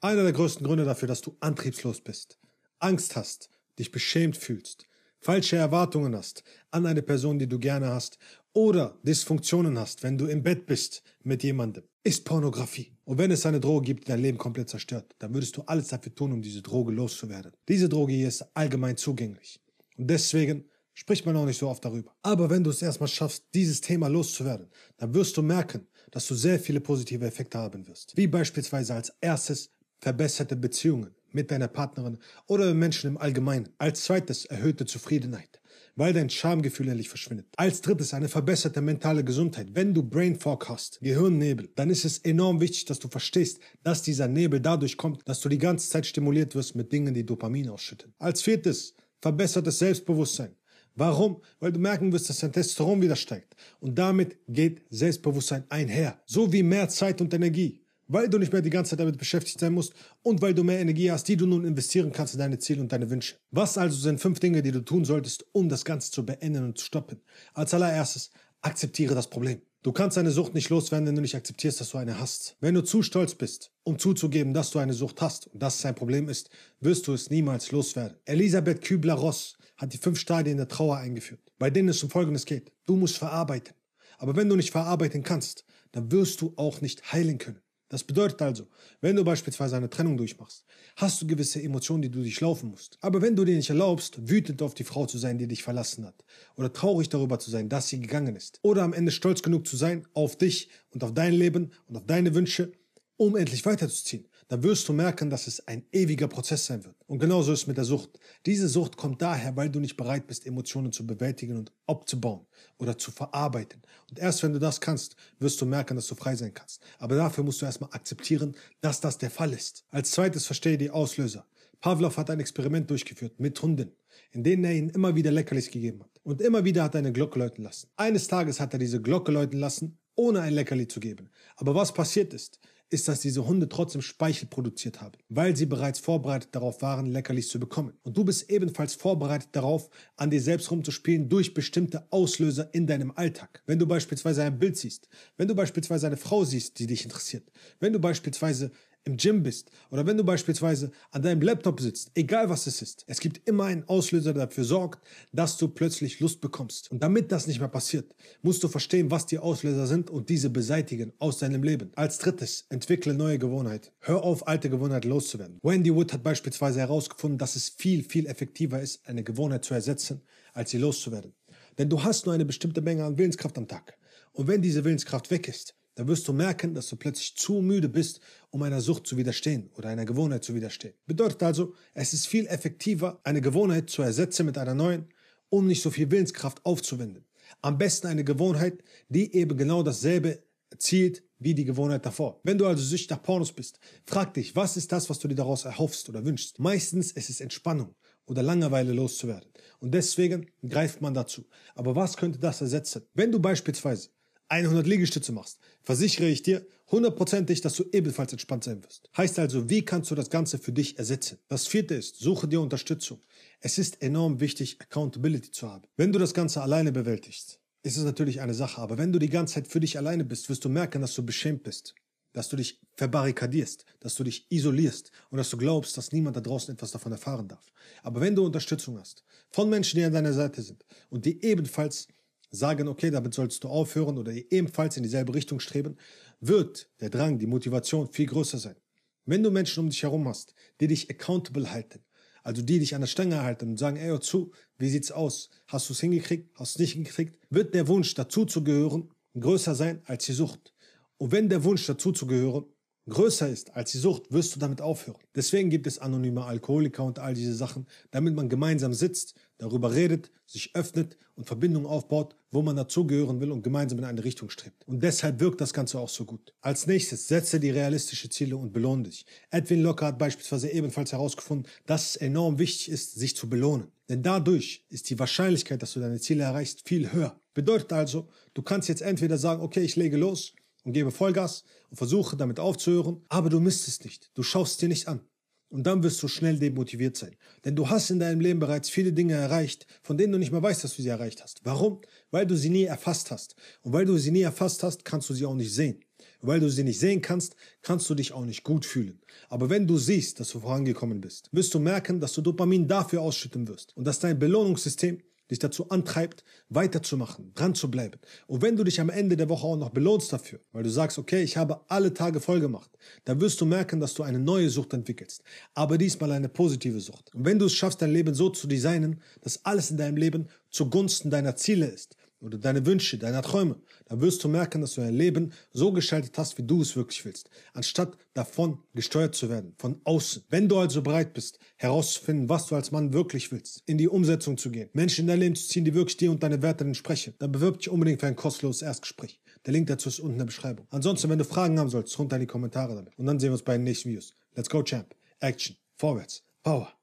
Einer der größten Gründe dafür, dass du antriebslos bist, Angst hast, dich beschämt fühlst, falsche Erwartungen hast an eine Person, die du gerne hast oder Dysfunktionen hast, wenn du im Bett bist mit jemandem, ist Pornografie. Und wenn es eine Droge gibt, die dein Leben komplett zerstört, dann würdest du alles dafür tun, um diese Droge loszuwerden. Diese Droge hier ist allgemein zugänglich. Und deswegen spricht man auch nicht so oft darüber. Aber wenn du es erstmal schaffst, dieses Thema loszuwerden, dann wirst du merken, dass du sehr viele positive Effekte haben wirst. Wie beispielsweise als erstes verbesserte Beziehungen mit deiner Partnerin oder Menschen im Allgemeinen. Als zweites erhöhte Zufriedenheit, weil dein Schamgefühl endlich verschwindet. Als drittes eine verbesserte mentale Gesundheit. Wenn du Brain Fog hast, Gehirnnebel, dann ist es enorm wichtig, dass du verstehst, dass dieser Nebel dadurch kommt, dass du die ganze Zeit stimuliert wirst mit Dingen, die Dopamin ausschütten. Als viertes verbessertes Selbstbewusstsein. Warum? Weil du merken wirst, dass dein Testosteron wieder steigt. Und damit geht Selbstbewusstsein einher. So wie mehr Zeit und Energie weil du nicht mehr die ganze Zeit damit beschäftigt sein musst und weil du mehr Energie hast, die du nun investieren kannst in deine Ziele und deine Wünsche. Was also sind fünf Dinge, die du tun solltest, um das Ganze zu beenden und zu stoppen? Als allererstes, akzeptiere das Problem. Du kannst eine Sucht nicht loswerden, wenn du nicht akzeptierst, dass du eine hast. Wenn du zu stolz bist, um zuzugeben, dass du eine Sucht hast und dass es ein Problem ist, wirst du es niemals loswerden. Elisabeth Kübler-Ross hat die fünf Stadien der Trauer eingeführt, bei denen es um Folgendes geht. Du musst verarbeiten. Aber wenn du nicht verarbeiten kannst, dann wirst du auch nicht heilen können. Das bedeutet also, wenn du beispielsweise eine Trennung durchmachst, hast du gewisse Emotionen, die du durchlaufen musst. Aber wenn du dir nicht erlaubst, wütend auf die Frau zu sein, die dich verlassen hat, oder traurig darüber zu sein, dass sie gegangen ist, oder am Ende stolz genug zu sein auf dich und auf dein Leben und auf deine Wünsche, um endlich weiterzuziehen, dann wirst du merken, dass es ein ewiger Prozess sein wird. Und genauso ist es mit der Sucht. Diese Sucht kommt daher, weil du nicht bereit bist, Emotionen zu bewältigen und abzubauen oder zu verarbeiten. Und erst wenn du das kannst, wirst du merken, dass du frei sein kannst. Aber dafür musst du erstmal akzeptieren, dass das der Fall ist. Als zweites verstehe die Auslöser. Pavlov hat ein Experiment durchgeführt mit Hunden, in denen er ihnen immer wieder Leckerlis gegeben hat. Und immer wieder hat er eine Glocke läuten lassen. Eines Tages hat er diese Glocke läuten lassen, ohne ein Leckerli zu geben. Aber was passiert ist, ist, dass diese Hunde trotzdem Speichel produziert haben, weil sie bereits vorbereitet darauf waren, Leckerlis zu bekommen. Und du bist ebenfalls vorbereitet darauf, an dir selbst rumzuspielen durch bestimmte Auslöser in deinem Alltag. Wenn du beispielsweise ein Bild siehst, wenn du beispielsweise eine Frau siehst, die dich interessiert, wenn du beispielsweise im Gym bist oder wenn du beispielsweise an deinem Laptop sitzt, egal was es ist, es gibt immer einen Auslöser, der dafür sorgt, dass du plötzlich Lust bekommst. Und damit das nicht mehr passiert, musst du verstehen, was die Auslöser sind und diese beseitigen aus deinem Leben. Als drittes, entwickle neue Gewohnheiten. Hör auf, alte Gewohnheiten loszuwerden. Wendy Wood hat beispielsweise herausgefunden, dass es viel, viel effektiver ist, eine Gewohnheit zu ersetzen, als sie loszuwerden. Denn du hast nur eine bestimmte Menge an Willenskraft am Tag. Und wenn diese Willenskraft weg ist, dann wirst du merken, dass du plötzlich zu müde bist, um einer Sucht zu widerstehen oder einer Gewohnheit zu widerstehen. Bedeutet also, es ist viel effektiver, eine Gewohnheit zu ersetzen mit einer neuen, um nicht so viel Willenskraft aufzuwenden. Am besten eine Gewohnheit, die eben genau dasselbe erzielt wie die Gewohnheit davor. Wenn du also süchtig nach Pornos bist, frag dich, was ist das, was du dir daraus erhoffst oder wünschst? Meistens ist es Entspannung oder Langeweile loszuwerden. Und deswegen greift man dazu. Aber was könnte das ersetzen? Wenn du beispielsweise 100 Liegestütze machst, versichere ich dir hundertprozentig, dass du ebenfalls entspannt sein wirst. Heißt also, wie kannst du das Ganze für dich ersetzen? Das vierte ist, suche dir Unterstützung. Es ist enorm wichtig, Accountability zu haben. Wenn du das Ganze alleine bewältigst, ist es natürlich eine Sache, aber wenn du die ganze Zeit für dich alleine bist, wirst du merken, dass du beschämt bist, dass du dich verbarrikadierst, dass du dich isolierst und dass du glaubst, dass niemand da draußen etwas davon erfahren darf. Aber wenn du Unterstützung hast von Menschen, die an deiner Seite sind und die ebenfalls sagen, okay, damit sollst du aufhören oder ebenfalls in dieselbe Richtung streben, wird der Drang, die Motivation viel größer sein. Wenn du Menschen um dich herum hast, die dich accountable halten, also die dich an der Stange halten und sagen, ey, hör zu, wie sieht's aus? Hast du es hingekriegt? Hast du es nicht hingekriegt? Wird der Wunsch, dazu zu gehören, größer sein als die Sucht. Und wenn der Wunsch, dazu zu gehören, größer ist als die Sucht, wirst du damit aufhören. Deswegen gibt es anonyme Alkoholiker und all diese Sachen, damit man gemeinsam sitzt, darüber redet, sich öffnet und Verbindungen aufbaut, wo man dazugehören will und gemeinsam in eine Richtung strebt. Und deshalb wirkt das Ganze auch so gut. Als nächstes setze die realistische Ziele und belohne dich. Edwin Locker hat beispielsweise ebenfalls herausgefunden, dass es enorm wichtig ist, sich zu belohnen. Denn dadurch ist die Wahrscheinlichkeit, dass du deine Ziele erreichst, viel höher. Bedeutet also, du kannst jetzt entweder sagen, okay, ich lege los und gebe Vollgas und versuche damit aufzuhören, aber du misst es nicht. Du schaust dir nicht an. Und dann wirst du schnell demotiviert sein. Denn du hast in deinem Leben bereits viele Dinge erreicht, von denen du nicht mehr weißt, dass du sie erreicht hast. Warum? Weil du sie nie erfasst hast. Und weil du sie nie erfasst hast, kannst du sie auch nicht sehen. Weil du sie nicht sehen kannst, kannst du dich auch nicht gut fühlen. Aber wenn du siehst, dass du vorangekommen bist, wirst du merken, dass du Dopamin dafür ausschütten wirst und dass dein Belohnungssystem dich dazu antreibt, weiterzumachen, dran zu bleiben. Und wenn du dich am Ende der Woche auch noch belohnst dafür, weil du sagst, okay, ich habe alle Tage voll gemacht, dann wirst du merken, dass du eine neue Sucht entwickelst. Aber diesmal eine positive Sucht. Und wenn du es schaffst, dein Leben so zu designen, dass alles in deinem Leben zugunsten deiner Ziele ist, oder deine Wünsche, deine Träume, dann wirst du merken, dass du dein Leben so gestaltet hast, wie du es wirklich willst, anstatt davon gesteuert zu werden, von außen. Wenn du also bereit bist, herauszufinden, was du als Mann wirklich willst, in die Umsetzung zu gehen, Menschen in dein Leben zu ziehen, die wirklich dir und deine Werte entsprechen, dann bewirb dich unbedingt für ein kostenloses Erstgespräch. Der Link dazu ist unten in der Beschreibung. Ansonsten, wenn du Fragen haben sollst, runter in die Kommentare damit. Und dann sehen wir uns bei den nächsten Videos. Let's go, Champ. Action. Vorwärts. Power.